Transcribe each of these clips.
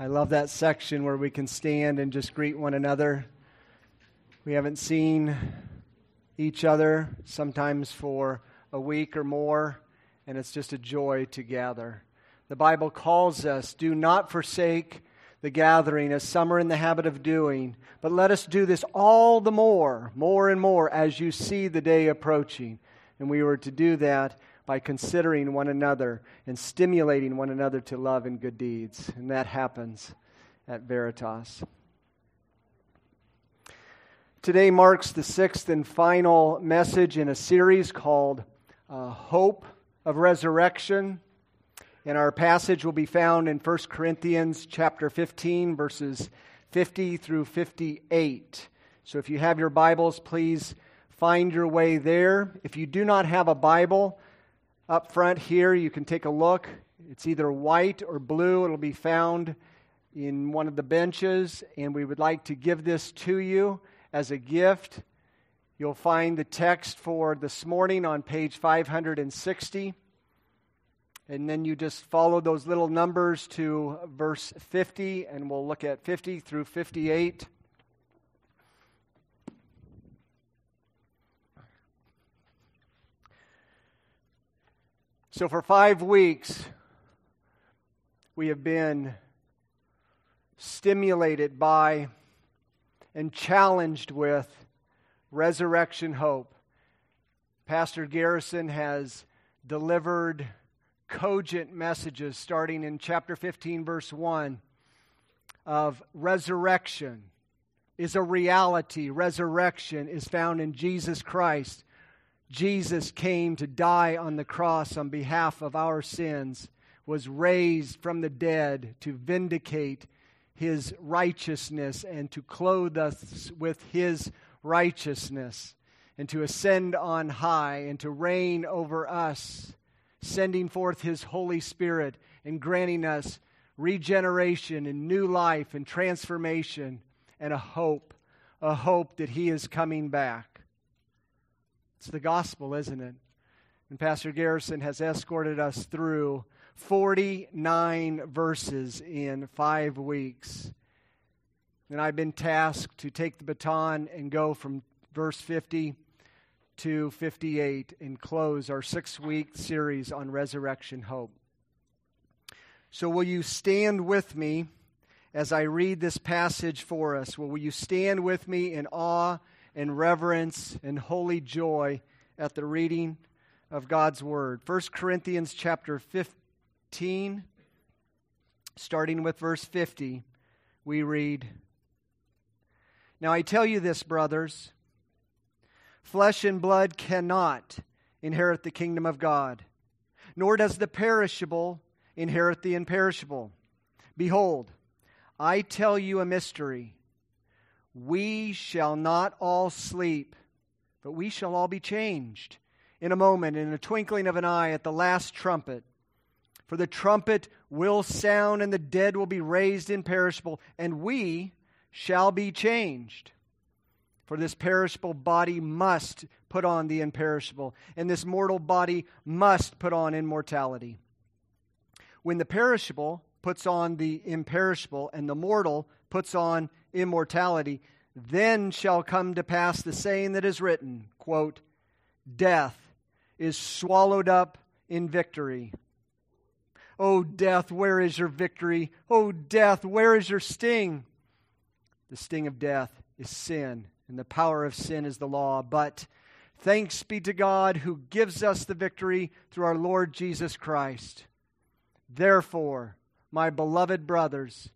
I love that section where we can stand and just greet one another. We haven't seen each other sometimes for a week or more, and it's just a joy to gather. The Bible calls us do not forsake the gathering as some are in the habit of doing, but let us do this all the more, more and more, as you see the day approaching. And we were to do that by considering one another and stimulating one another to love and good deeds. And that happens at Veritas. Today marks the sixth and final message in a series called uh, Hope of Resurrection. And our passage will be found in 1 Corinthians chapter 15, verses 50 through 58. So if you have your Bibles, please find your way there. If you do not have a Bible, up front here, you can take a look. It's either white or blue. It'll be found in one of the benches, and we would like to give this to you as a gift. You'll find the text for this morning on page 560. And then you just follow those little numbers to verse 50, and we'll look at 50 through 58. So, for five weeks, we have been stimulated by and challenged with resurrection hope. Pastor Garrison has delivered cogent messages starting in chapter 15, verse 1 of resurrection is a reality. Resurrection is found in Jesus Christ. Jesus came to die on the cross on behalf of our sins, was raised from the dead to vindicate his righteousness and to clothe us with his righteousness, and to ascend on high and to reign over us, sending forth his Holy Spirit and granting us regeneration and new life and transformation and a hope, a hope that he is coming back. It's the gospel, isn't it? And Pastor Garrison has escorted us through 49 verses in five weeks. And I've been tasked to take the baton and go from verse 50 to 58 and close our six week series on resurrection hope. So, will you stand with me as I read this passage for us? Will you stand with me in awe and reverence and holy joy at the reading of God's word. 1 Corinthians chapter 15 starting with verse 50 we read Now I tell you this brothers flesh and blood cannot inherit the kingdom of God nor does the perishable inherit the imperishable behold I tell you a mystery we shall not all sleep, but we shall all be changed in a moment, in a twinkling of an eye, at the last trumpet. For the trumpet will sound, and the dead will be raised imperishable, and we shall be changed. For this perishable body must put on the imperishable, and this mortal body must put on immortality. When the perishable puts on the imperishable, and the mortal puts on immortality, then shall come to pass the saying that is written, quote, Death is swallowed up in victory. O death, where is your victory? O death, where is your sting? The sting of death is sin, and the power of sin is the law. But thanks be to God who gives us the victory through our Lord Jesus Christ. Therefore, my beloved brothers,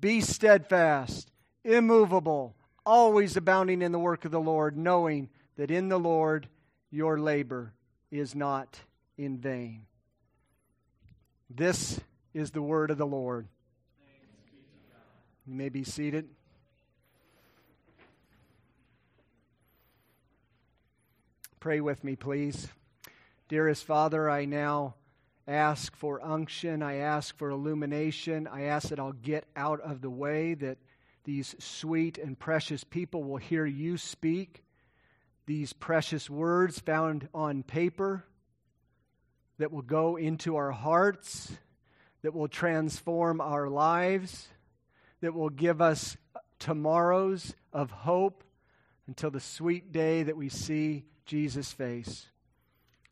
be steadfast, immovable, always abounding in the work of the Lord, knowing that in the Lord your labor is not in vain. This is the word of the Lord. You may be seated. Pray with me, please. Dearest Father, I now ask for unction. I ask for illumination. I ask that I'll get out of the way, that these sweet and precious people will hear you speak these precious words found on paper that will go into our hearts, that will transform our lives, that will give us tomorrows of hope until the sweet day that we see Jesus' face.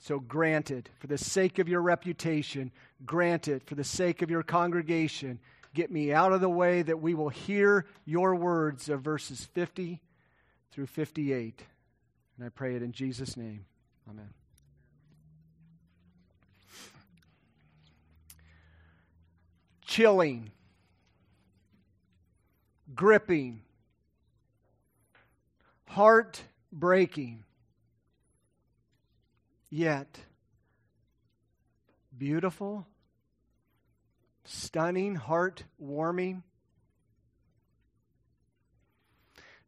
So grant it for the sake of your reputation, grant it for the sake of your congregation. Get me out of the way that we will hear your words of verses 50 through 58. And I pray it in Jesus' name. Amen. Chilling, gripping, heart breaking, yet beautiful, stunning, heart warming.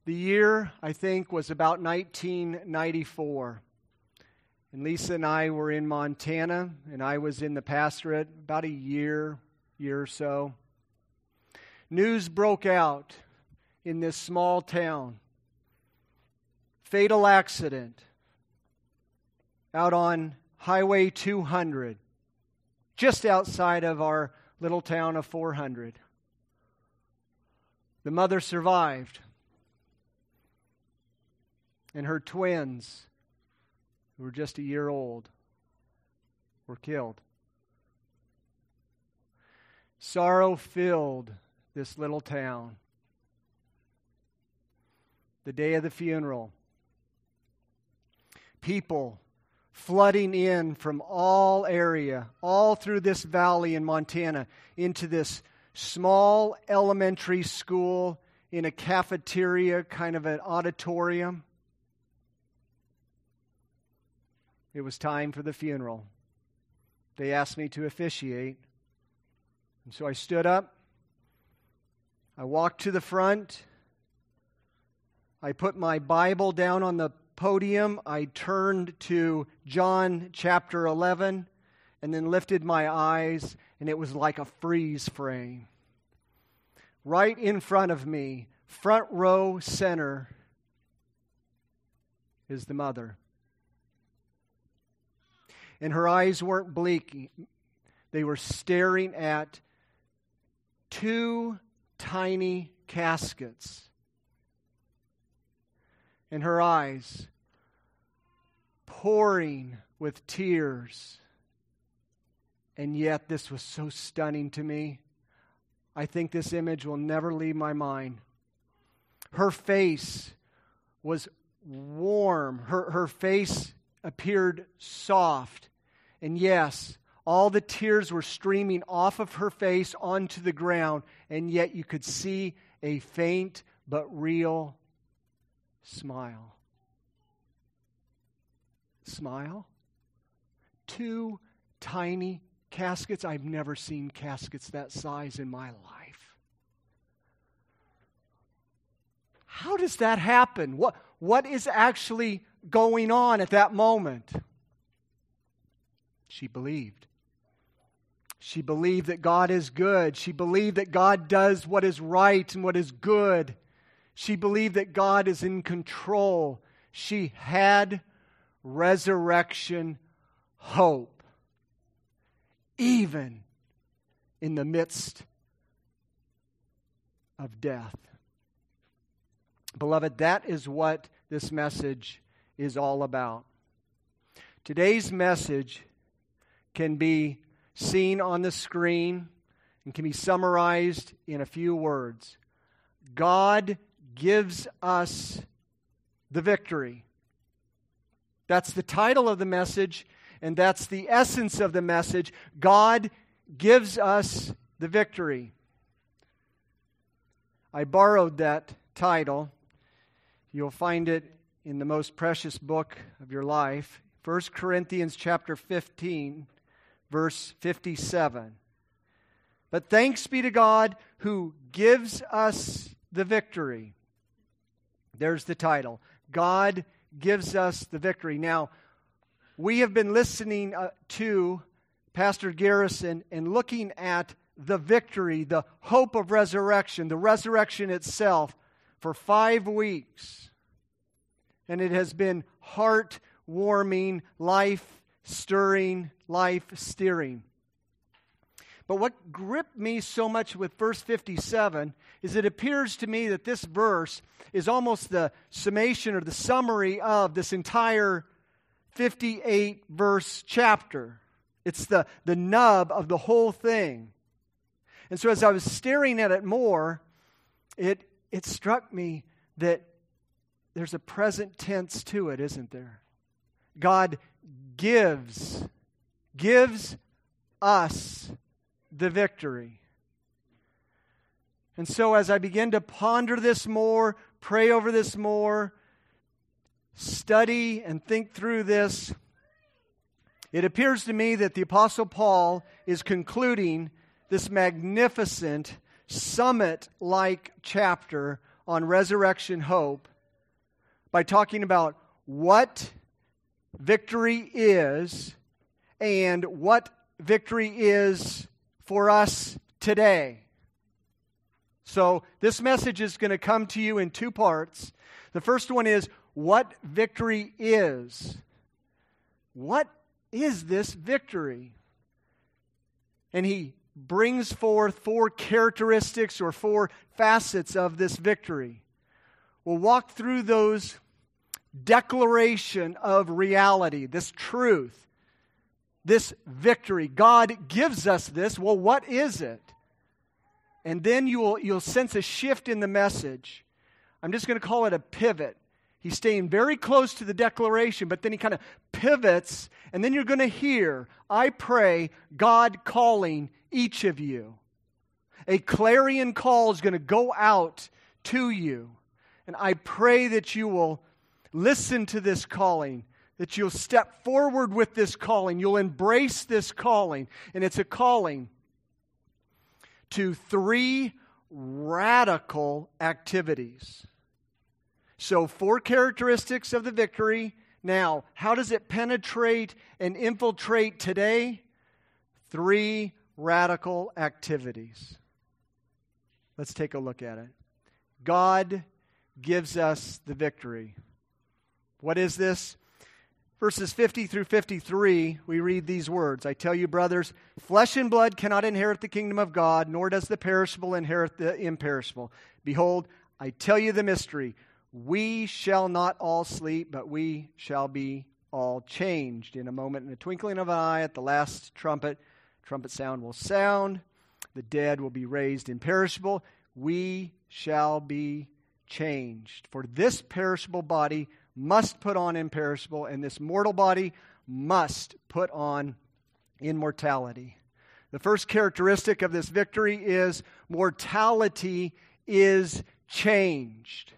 The year, I think, was about 1994. And Lisa and I were in Montana, and I was in the pastorate about a year, year or so. News broke out in this small town. Fatal accident out on Highway 200, just outside of our little town of 400. The mother survived and her twins, who were just a year old, were killed. Sorrow filled this little town. The day of the funeral, people flooding in from all area, all through this valley in Montana, into this small elementary school in a cafeteria, kind of an auditorium. It was time for the funeral. They asked me to officiate. And so I stood up. I walked to the front. I put my Bible down on the podium. I turned to John chapter 11 and then lifted my eyes, and it was like a freeze frame. Right in front of me, front row center, is the mother and her eyes weren't blinking. They were staring at two tiny caskets. And her eyes pouring with tears. And yet, this was so stunning to me. I think this image will never leave my mind. Her face was warm, her, her face appeared soft and yes, all the tears were streaming off of her face onto the ground, and yet you could see a faint but real smile. Smile? Two tiny caskets. I've never seen caskets that size in my life. How does that happen? What, what is actually going on at that moment? She believed. She believed that God is good. She believed that God does what is right and what is good. She believed that God is in control. She had resurrection hope, even in the midst of death. Beloved, that is what this message is all about. Today's message can be seen on the screen and can be summarized in a few words God gives us the victory. That's the title of the message, and that's the essence of the message. God gives us the victory. I borrowed that title. You'll find it in the most precious book of your life, 1 Corinthians chapter 15, verse 57. But thanks be to God who gives us the victory. There's the title. God gives us the victory. Now, we have been listening uh, to Pastor Garrison and looking at the victory, the hope of resurrection, the resurrection itself for five weeks. And it has been heart warming, life stirring, life steering. But what gripped me so much with verse 57 is it appears to me that this verse is almost the summation or the summary of this entire 58 verse chapter. It's the, the nub of the whole thing. And so as I was staring at it more, it, it struck me that there's a present tense to it, isn't there? God gives, gives us the victory. And so, as I begin to ponder this more, pray over this more, study and think through this, it appears to me that the Apostle Paul is concluding this magnificent summit like chapter on resurrection hope by talking about what victory is and what victory is for us today. So, this message is going to come to you in two parts. The first one is what victory is. What is this victory? And he brings forth four characteristics or four facets of this victory. We'll walk through those declaration of reality, this truth, this victory. God gives us this. Well, what is it? And then you will, you'll sense a shift in the message. I'm just going to call it a pivot. He's staying very close to the declaration, but then he kind of pivots, and then you're going to hear, I pray, God calling each of you. A clarion call is going to go out to you. And I pray that you will listen to this calling, that you'll step forward with this calling, you'll embrace this calling. And it's a calling to three radical activities. So, four characteristics of the victory. Now, how does it penetrate and infiltrate today? Three radical activities. Let's take a look at it. God gives us the victory. What is this? Verses 50 through 53, we read these words I tell you, brothers, flesh and blood cannot inherit the kingdom of God, nor does the perishable inherit the imperishable. Behold, I tell you the mystery. We shall not all sleep, but we shall be all changed. In a moment, in a twinkling of an eye, at the last trumpet, trumpet sound will sound. The dead will be raised imperishable. We shall be changed. For this perishable body must put on imperishable, and this mortal body must put on immortality. The first characteristic of this victory is mortality is changed.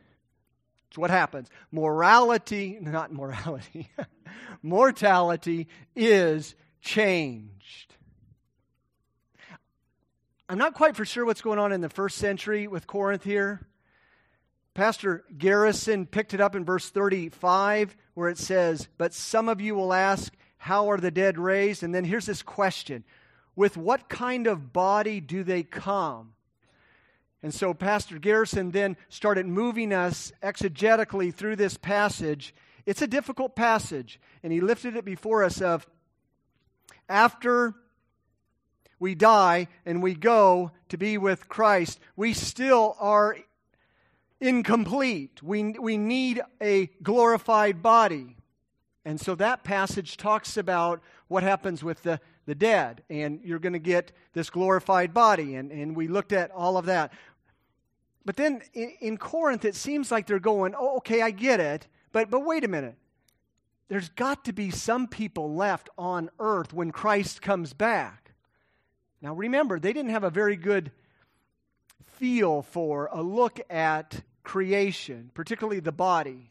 It's what happens. Morality, not morality, mortality is changed. I'm not quite for sure what's going on in the first century with Corinth here. Pastor Garrison picked it up in verse 35 where it says, But some of you will ask, How are the dead raised? And then here's this question With what kind of body do they come? And so Pastor Garrison then started moving us exegetically through this passage. It's a difficult passage, and he lifted it before us of after we die and we go to be with Christ, we still are incomplete. We, we need a glorified body. And so that passage talks about what happens with the, the dead, and you're going to get this glorified body. And, and we looked at all of that. But then in, in Corinth, it seems like they're going, oh, okay, I get it, but, but wait a minute. There's got to be some people left on earth when Christ comes back. Now remember, they didn't have a very good feel for a look at creation, particularly the body.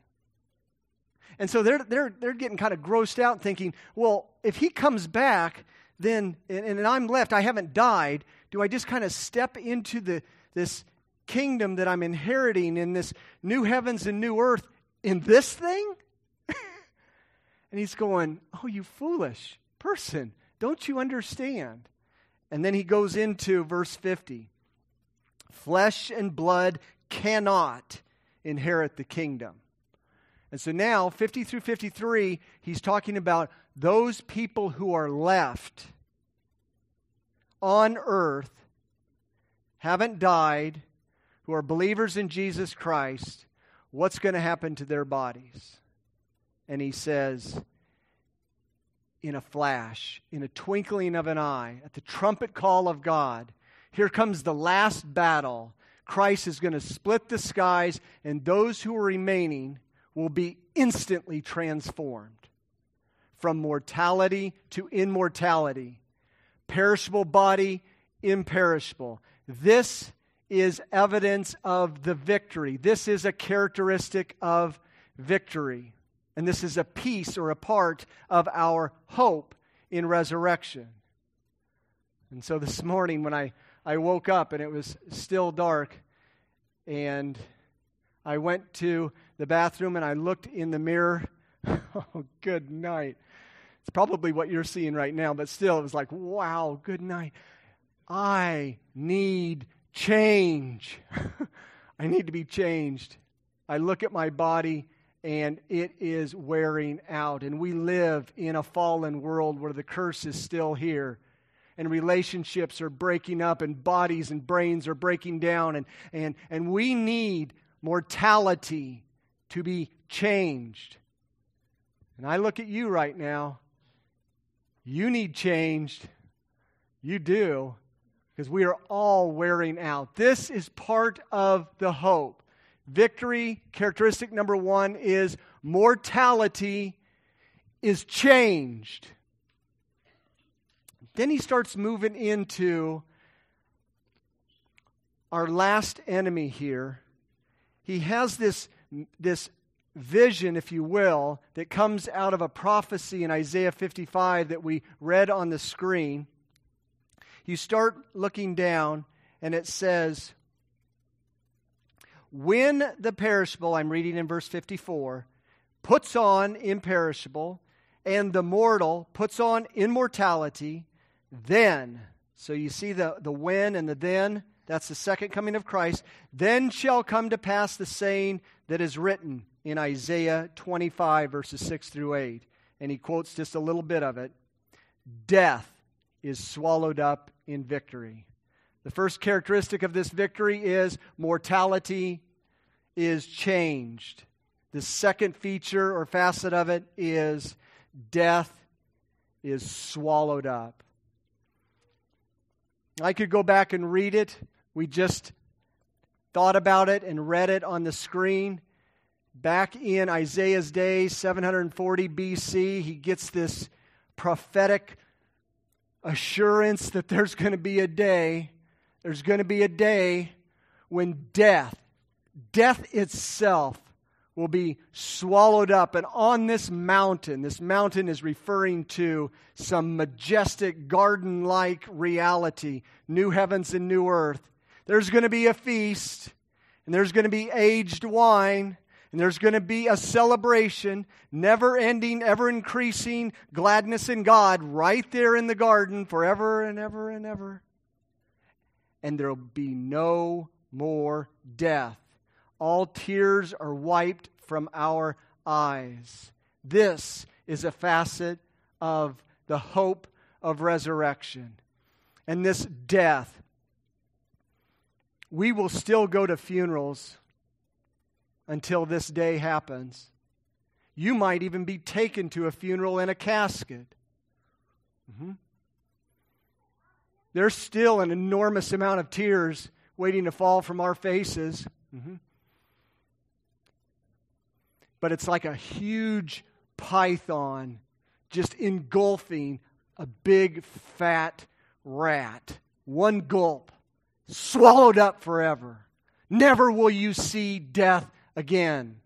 And so they're, they're, they're getting kind of grossed out thinking, well, if he comes back, then, and, and I'm left, I haven't died, do I just kind of step into the, this kingdom that I'm inheriting in this new heavens and new earth in this thing? and he's going, oh, you foolish person, don't you understand? And then he goes into verse 50 flesh and blood cannot inherit the kingdom. And so now, 50 through 53, he's talking about those people who are left on earth haven't died, who are believers in Jesus Christ, what's going to happen to their bodies? And he says, in a flash, in a twinkling of an eye, at the trumpet call of God, here comes the last battle. Christ is going to split the skies, and those who are remaining will be instantly transformed from mortality to immortality, perishable body, imperishable. This is evidence of the victory. This is a characteristic of victory. And this is a piece or a part of our hope in resurrection. And so this morning, when I, I woke up and it was still dark, and I went to the bathroom and I looked in the mirror. oh, good night. It's probably what you're seeing right now, but still, it was like, wow, good night. I need change. I need to be changed. I look at my body and it is wearing out. And we live in a fallen world where the curse is still here. And relationships are breaking up, and bodies and brains are breaking down. And, and, and we need mortality to be changed. And I look at you right now. You need changed. You do because we are all wearing out. This is part of the hope. Victory, characteristic number one, is mortality is changed. Then he starts moving into our last enemy here. He has this, this vision, if you will, that comes out of a prophecy in Isaiah 55 that we read on the screen you start looking down, and it says, When the perishable, I'm reading in verse 54, puts on imperishable, and the mortal puts on immortality, then, so you see the, the when and the then, that's the second coming of Christ, then shall come to pass the saying that is written in Isaiah 25, verses 6 through 8. And he quotes just a little bit of it Death is swallowed up in victory. The first characteristic of this victory is mortality is changed. The second feature or facet of it is death is swallowed up. I could go back and read it. We just thought about it and read it on the screen. Back in Isaiah's day, 740 BC, he gets this prophetic assurance that there's going to be a day, there's going to be a day when death, death itself, will be swallowed up. And on this mountain, this mountain is referring to some majestic garden like reality, new heavens and new earth. There's going to be a feast, and there's going to be aged wine, and there's going to be a celebration, never ending, ever increasing gladness in God right there in the garden forever and ever and ever. And there'll be no more death. All tears are wiped from our eyes. This is a facet of the hope of resurrection. And this death, we will still go to funerals until this day happens. You might even be taken to a funeral in a casket. Mm-hmm. There's still an enormous amount of tears waiting to fall from our faces. Mm-hmm. But it's like a huge python just engulfing a big fat rat. One gulp, swallowed up forever. Never will you see death again.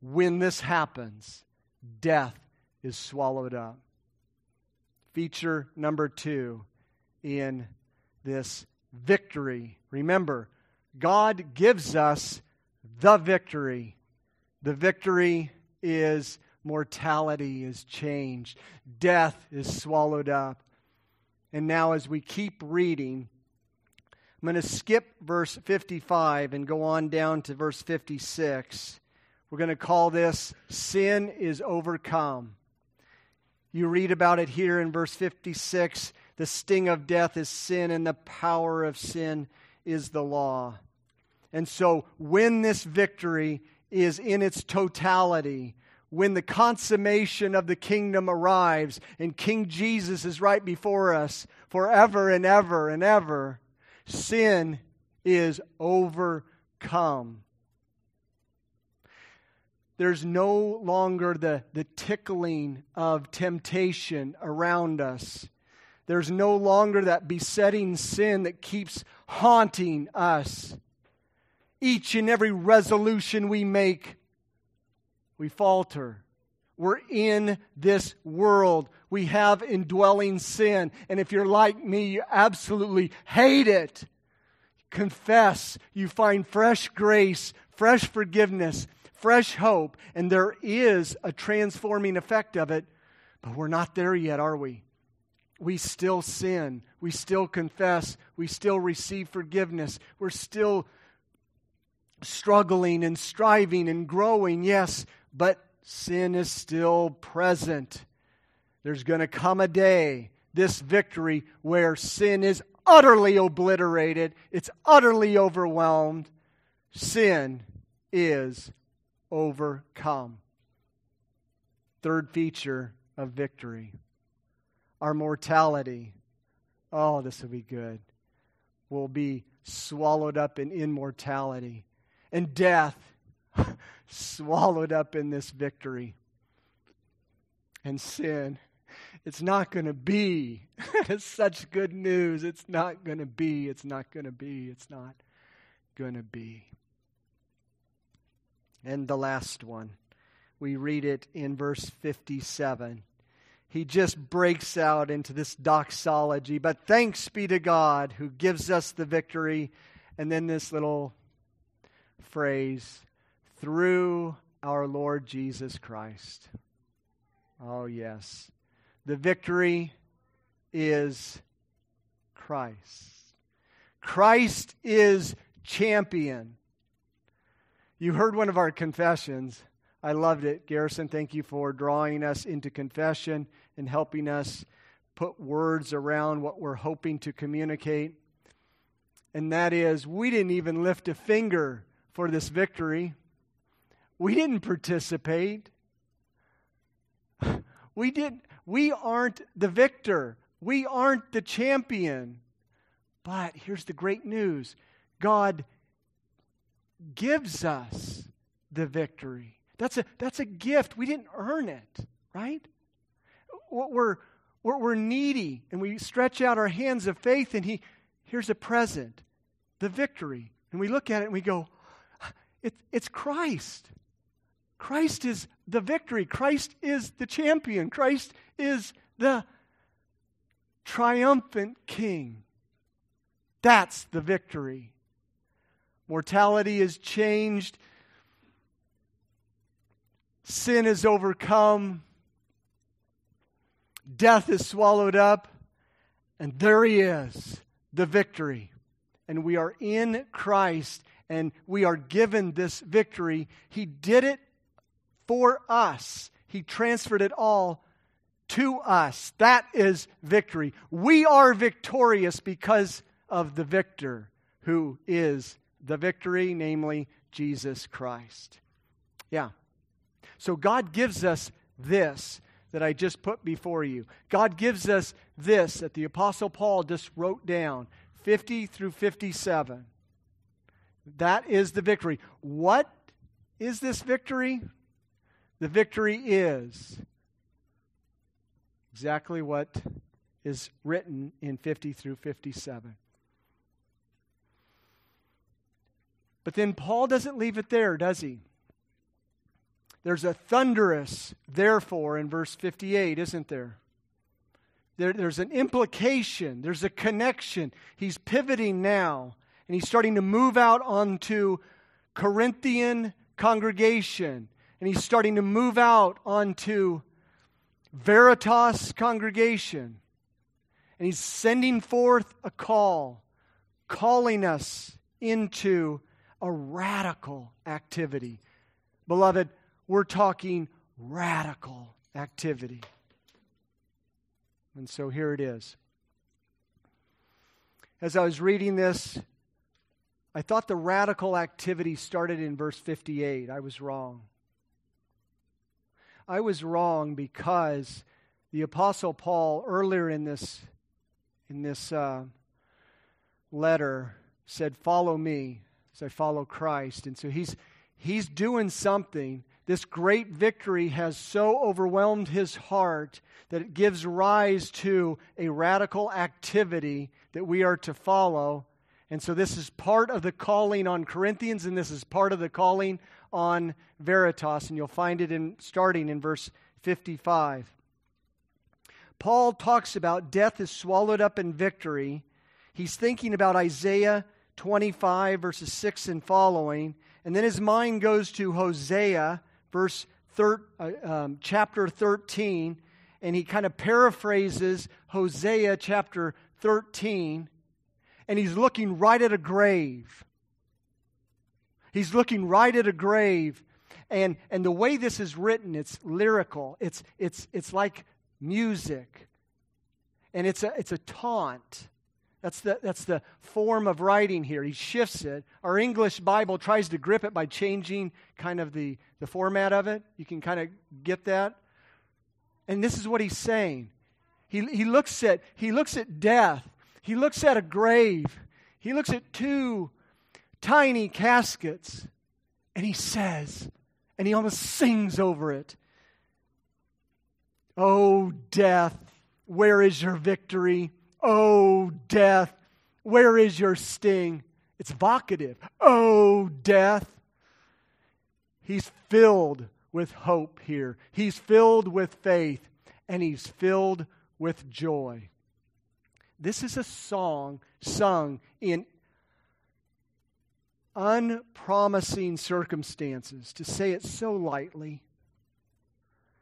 When this happens, death is swallowed up. Feature number two in this victory. Remember, God gives us the victory. The victory is mortality is changed, death is swallowed up. And now, as we keep reading, I'm going to skip verse 55 and go on down to verse 56. We're going to call this Sin is Overcome. You read about it here in verse 56 The sting of death is sin, and the power of sin is the law. And so, when this victory is in its totality, when the consummation of the kingdom arrives and King Jesus is right before us forever and ever and ever, sin is overcome. There's no longer the, the tickling of temptation around us. There's no longer that besetting sin that keeps haunting us. Each and every resolution we make, we falter. We're in this world. We have indwelling sin. And if you're like me, you absolutely hate it. Confess. You find fresh grace, fresh forgiveness, fresh hope, and there is a transforming effect of it, but we're not there yet, are we? We still sin. We still confess. We still receive forgiveness. We're still struggling and striving and growing, yes, but sin is still present. There's going to come a day, this victory, where sin is utterly obliterated, it's utterly overwhelmed. Sin is overcome. Third feature of victory our mortality. Oh, this will be good. We'll be swallowed up in immortality. And death swallowed up in this victory. And sin, it's not going to be. it's such good news. It's not going to be. It's not going to be. It's not going to be. And the last one, we read it in verse 57. He just breaks out into this doxology, but thanks be to God who gives us the victory. And then this little phrase, through our Lord Jesus Christ. Oh, yes. The victory is Christ. Christ is champion. You heard one of our confessions. I loved it. Garrison, thank you for drawing us into confession and helping us put words around what we're hoping to communicate. And that is, we didn't even lift a finger for this victory. We didn't participate. We did we aren't the victor. We aren't the champion. But here's the great news. God gives us the victory. That's a, that's a gift. We didn't earn it, right? We're, we're, we're needy and we stretch out our hands of faith, and he, here's a present the victory. And we look at it and we go, it, it's Christ. Christ is the victory. Christ is the champion. Christ is the triumphant king. That's the victory. Mortality is changed, sin is overcome, death is swallowed up, and there he is, the victory. And we are in Christ and we are given this victory. He did it for us, He transferred it all to us. That is victory. We are victorious because of the victor who is the victory, namely Jesus Christ. Yeah. So God gives us this that I just put before you. God gives us this that the Apostle Paul just wrote down 50 through 57. That is the victory. What is this victory? The victory is exactly what is written in 50 through 57. But then Paul doesn't leave it there, does he? There's a thunderous therefore in verse 58, isn't there? there? There's an implication, there's a connection. He's pivoting now, and he's starting to move out onto Corinthian congregation, and he's starting to move out onto Veritas congregation. And he's sending forth a call, calling us into a radical activity. Beloved, we're talking radical activity. And so here it is. as I was reading this, I thought the radical activity started in verse 58. I was wrong. I was wrong because the Apostle Paul, earlier in this, in this uh, letter, said, Follow me as I follow Christ. And so he's, he's doing something. This great victory has so overwhelmed his heart that it gives rise to a radical activity that we are to follow. And so this is part of the calling on Corinthians, and this is part of the calling on Veritas. And you'll find it in starting in verse 55. Paul talks about death is swallowed up in victory. He's thinking about Isaiah 25, verses 6 and following. And then his mind goes to Hosea, verse thir- uh, um, chapter 13, and he kind of paraphrases Hosea chapter 13, and he's looking right at a grave. He's looking right at a grave. And, and the way this is written, it's lyrical. It's, it's, it's like music. And it's a, it's a taunt. That's the, that's the form of writing here. He shifts it. Our English Bible tries to grip it by changing kind of the, the format of it. You can kind of get that. And this is what he's saying. He, he, looks at, he looks at death. He looks at a grave. He looks at two tiny caskets. And he says, and he almost sings over it Oh, death, where is your victory? Oh, death, where is your sting? It's vocative. Oh, death. He's filled with hope here. He's filled with faith, and he's filled with joy. This is a song sung in unpromising circumstances, to say it so lightly.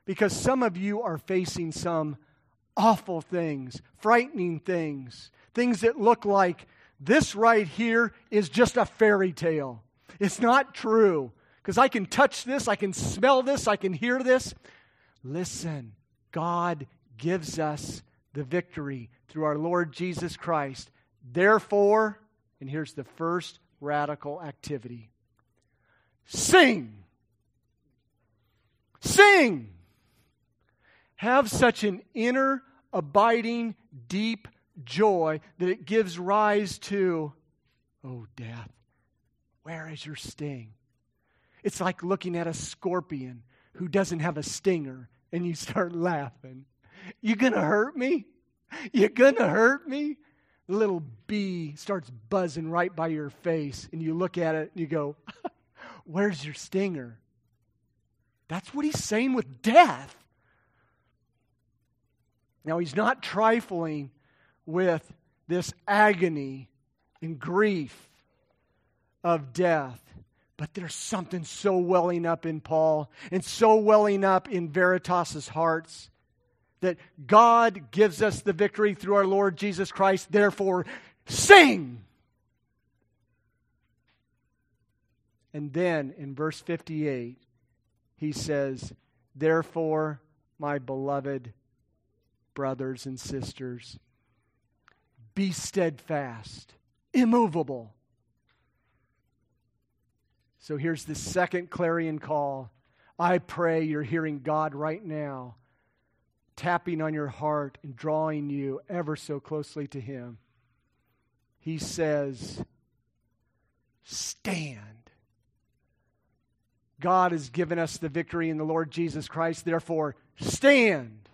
Because some of you are facing some awful things, frightening things, things that look like this right here is just a fairy tale. It's not true. Because I can touch this, I can smell this, I can hear this. Listen, God gives us the victory through our Lord Jesus Christ. Therefore, and here's the first radical activity sing. Sing. Have such an inner abiding, deep joy that it gives rise to, oh, death, where is your sting? It's like looking at a scorpion who doesn't have a stinger and you start laughing. You gonna hurt me? You gonna hurt me? The little bee starts buzzing right by your face and you look at it and you go, Where's your stinger? That's what he's saying with death. Now, he's not trifling with this agony and grief of death. But there's something so welling up in Paul and so welling up in Veritas's hearts that God gives us the victory through our Lord Jesus Christ. Therefore, sing! And then in verse 58, he says, Therefore, my beloved brothers and sisters. Be steadfast, immovable. So here's the second clarion call. I pray you're hearing God right now, tapping on your heart and drawing you ever so closely to Him. He says, Stand. God has given us the victory in the Lord Jesus Christ. Therefore, stand.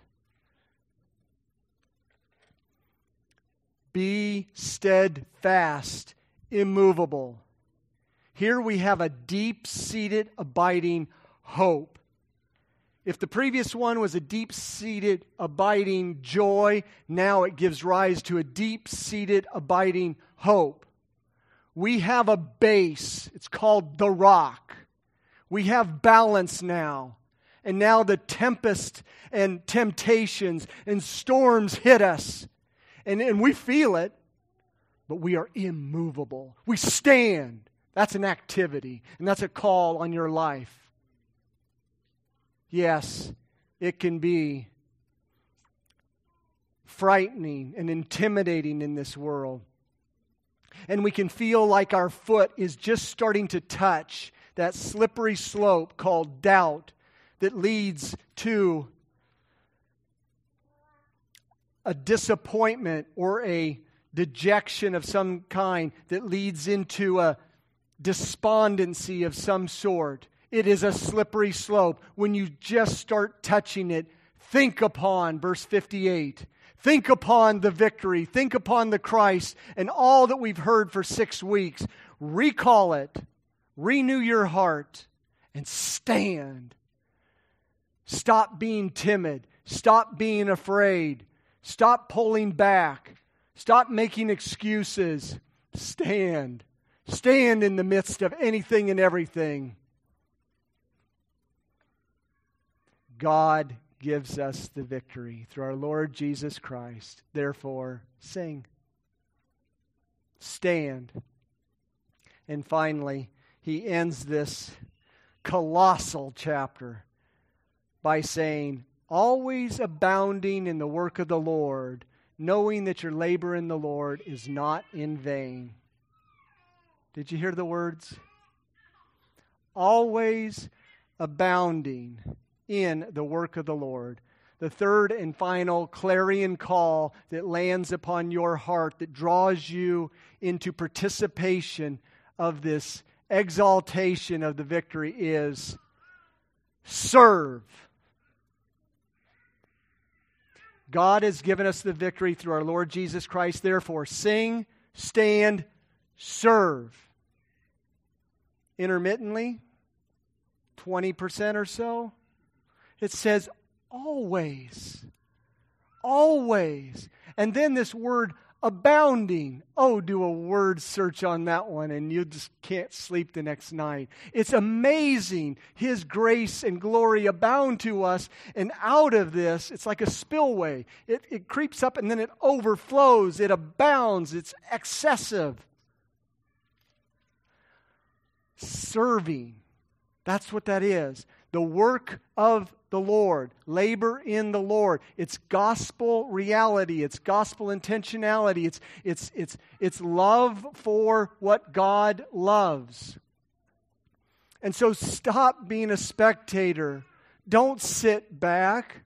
Be steadfast, immovable. Here we have a deep seated, abiding hope. If the previous one was a deep seated, abiding joy, now it gives rise to a deep seated, abiding hope. We have a base. It's called the rock. We have balance now. And now the tempest and temptations and storms hit us and, and we feel it, but we are immovable. We stand. That's an activity, and that's a call on your life. Yes, it can be frightening and intimidating in this world. and we can feel like our foot is just starting to touch that slippery slope called doubt that leads to a disappointment or a dejection of some kind that leads into a despondency of some sort. It is a slippery slope. When you just start touching it, think upon, verse 58, think upon the victory, think upon the Christ and all that we've heard for six weeks. Recall it, renew your heart, and stand. Stop being timid, stop being afraid, stop pulling back, stop making excuses. Stand. Stand in the midst of anything and everything. God gives us the victory through our Lord Jesus Christ. Therefore, sing. Stand. And finally, he ends this colossal chapter by saying, Always abounding in the work of the Lord, knowing that your labor in the Lord is not in vain. Did you hear the words? Always abounding in the work of the Lord. The third and final clarion call that lands upon your heart, that draws you into participation of this exaltation of the victory, is serve. God has given us the victory through our Lord Jesus Christ. Therefore, sing, stand, serve intermittently, 20% or so. It says always. Always. And then this word abounding. Oh, do a word search on that one and you just can't sleep the next night. It's amazing. His grace and glory abound to us. And out of this, it's like a spillway. It, it creeps up and then it overflows. It abounds. It's excessive serving. That's what that is. The work of the Lord, labor in the Lord. It's gospel reality, it's gospel intentionality, it's, it's, it's, it's love for what God loves. And so stop being a spectator. Don't sit back.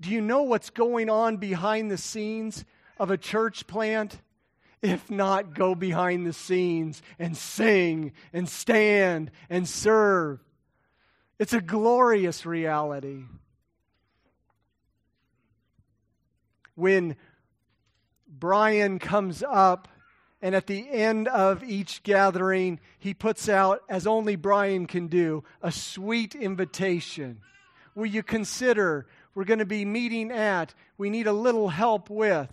Do you know what's going on behind the scenes of a church plant? If not, go behind the scenes and sing and stand and serve. It's a glorious reality. When Brian comes up, and at the end of each gathering, he puts out, as only Brian can do, a sweet invitation. Will you consider we're going to be meeting at, we need a little help with?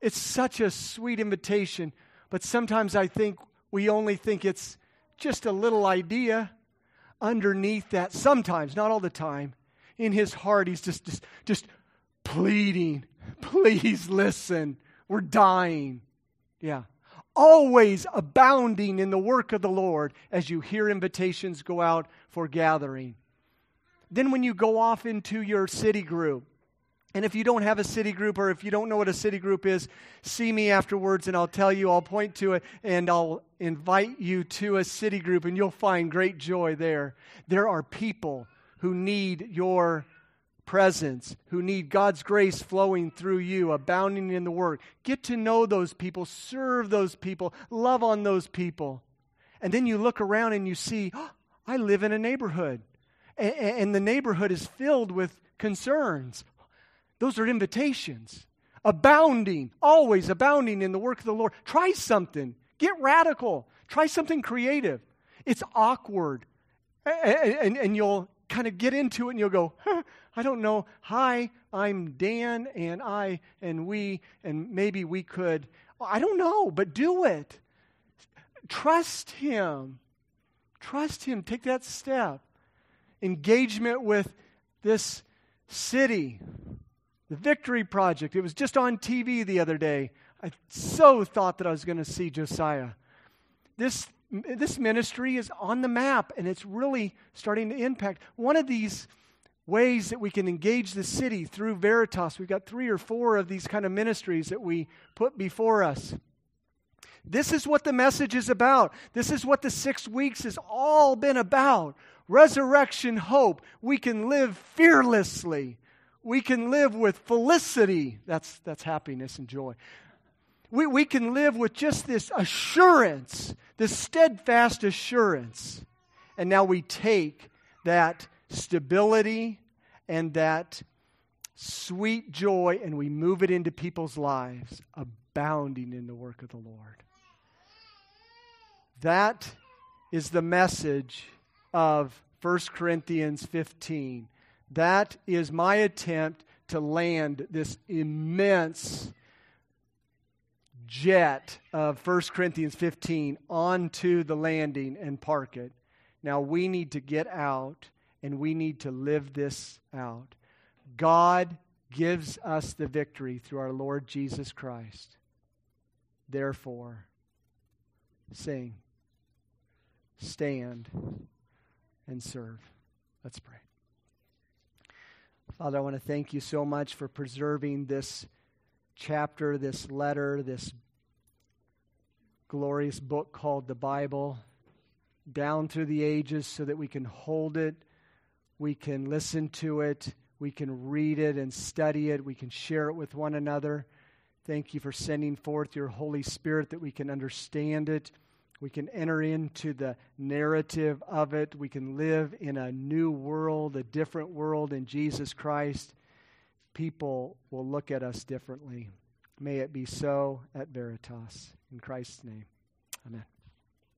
It's such a sweet invitation, but sometimes I think we only think it's just a little idea. Underneath that, sometimes, not all the time, in his heart, he's just, just, just pleading, please listen. We're dying. Yeah. Always abounding in the work of the Lord as you hear invitations go out for gathering. Then, when you go off into your city group, and if you don't have a city group or if you don't know what a city group is, see me afterwards and I'll tell you, I'll point to it, and I'll invite you to a city group, and you'll find great joy there. There are people who need your presence, who need God's grace flowing through you, abounding in the work. Get to know those people, serve those people, love on those people. And then you look around and you see, oh, I live in a neighborhood, and the neighborhood is filled with concerns. Those are invitations. Abounding, always abounding in the work of the Lord. Try something. Get radical. Try something creative. It's awkward. And, and, and you'll kind of get into it and you'll go, huh, I don't know. Hi, I'm Dan and I and we, and maybe we could. I don't know, but do it. Trust Him. Trust Him. Take that step. Engagement with this city the Victory Project. It was just on TV the other day. I so thought that I was going to see Josiah. This, this ministry is on the map and it's really starting to impact. One of these ways that we can engage the city through Veritas, we've got three or four of these kind of ministries that we put before us. This is what the message is about. This is what the six weeks has all been about. Resurrection hope. We can live fearlessly. We can live with felicity. That's, that's happiness and joy. We, we can live with just this assurance, this steadfast assurance. And now we take that stability and that sweet joy and we move it into people's lives, abounding in the work of the Lord. That is the message of 1 Corinthians 15. That is my attempt to land this immense jet of 1 Corinthians 15 onto the landing and park it. Now we need to get out and we need to live this out. God gives us the victory through our Lord Jesus Christ. Therefore, sing, stand, and serve. Let's pray. Father, I want to thank you so much for preserving this chapter, this letter, this glorious book called the Bible down through the ages so that we can hold it, we can listen to it, we can read it and study it, we can share it with one another. Thank you for sending forth your Holy Spirit that we can understand it. We can enter into the narrative of it. We can live in a new world, a different world in Jesus Christ. People will look at us differently. May it be so at Veritas. In Christ's name, amen.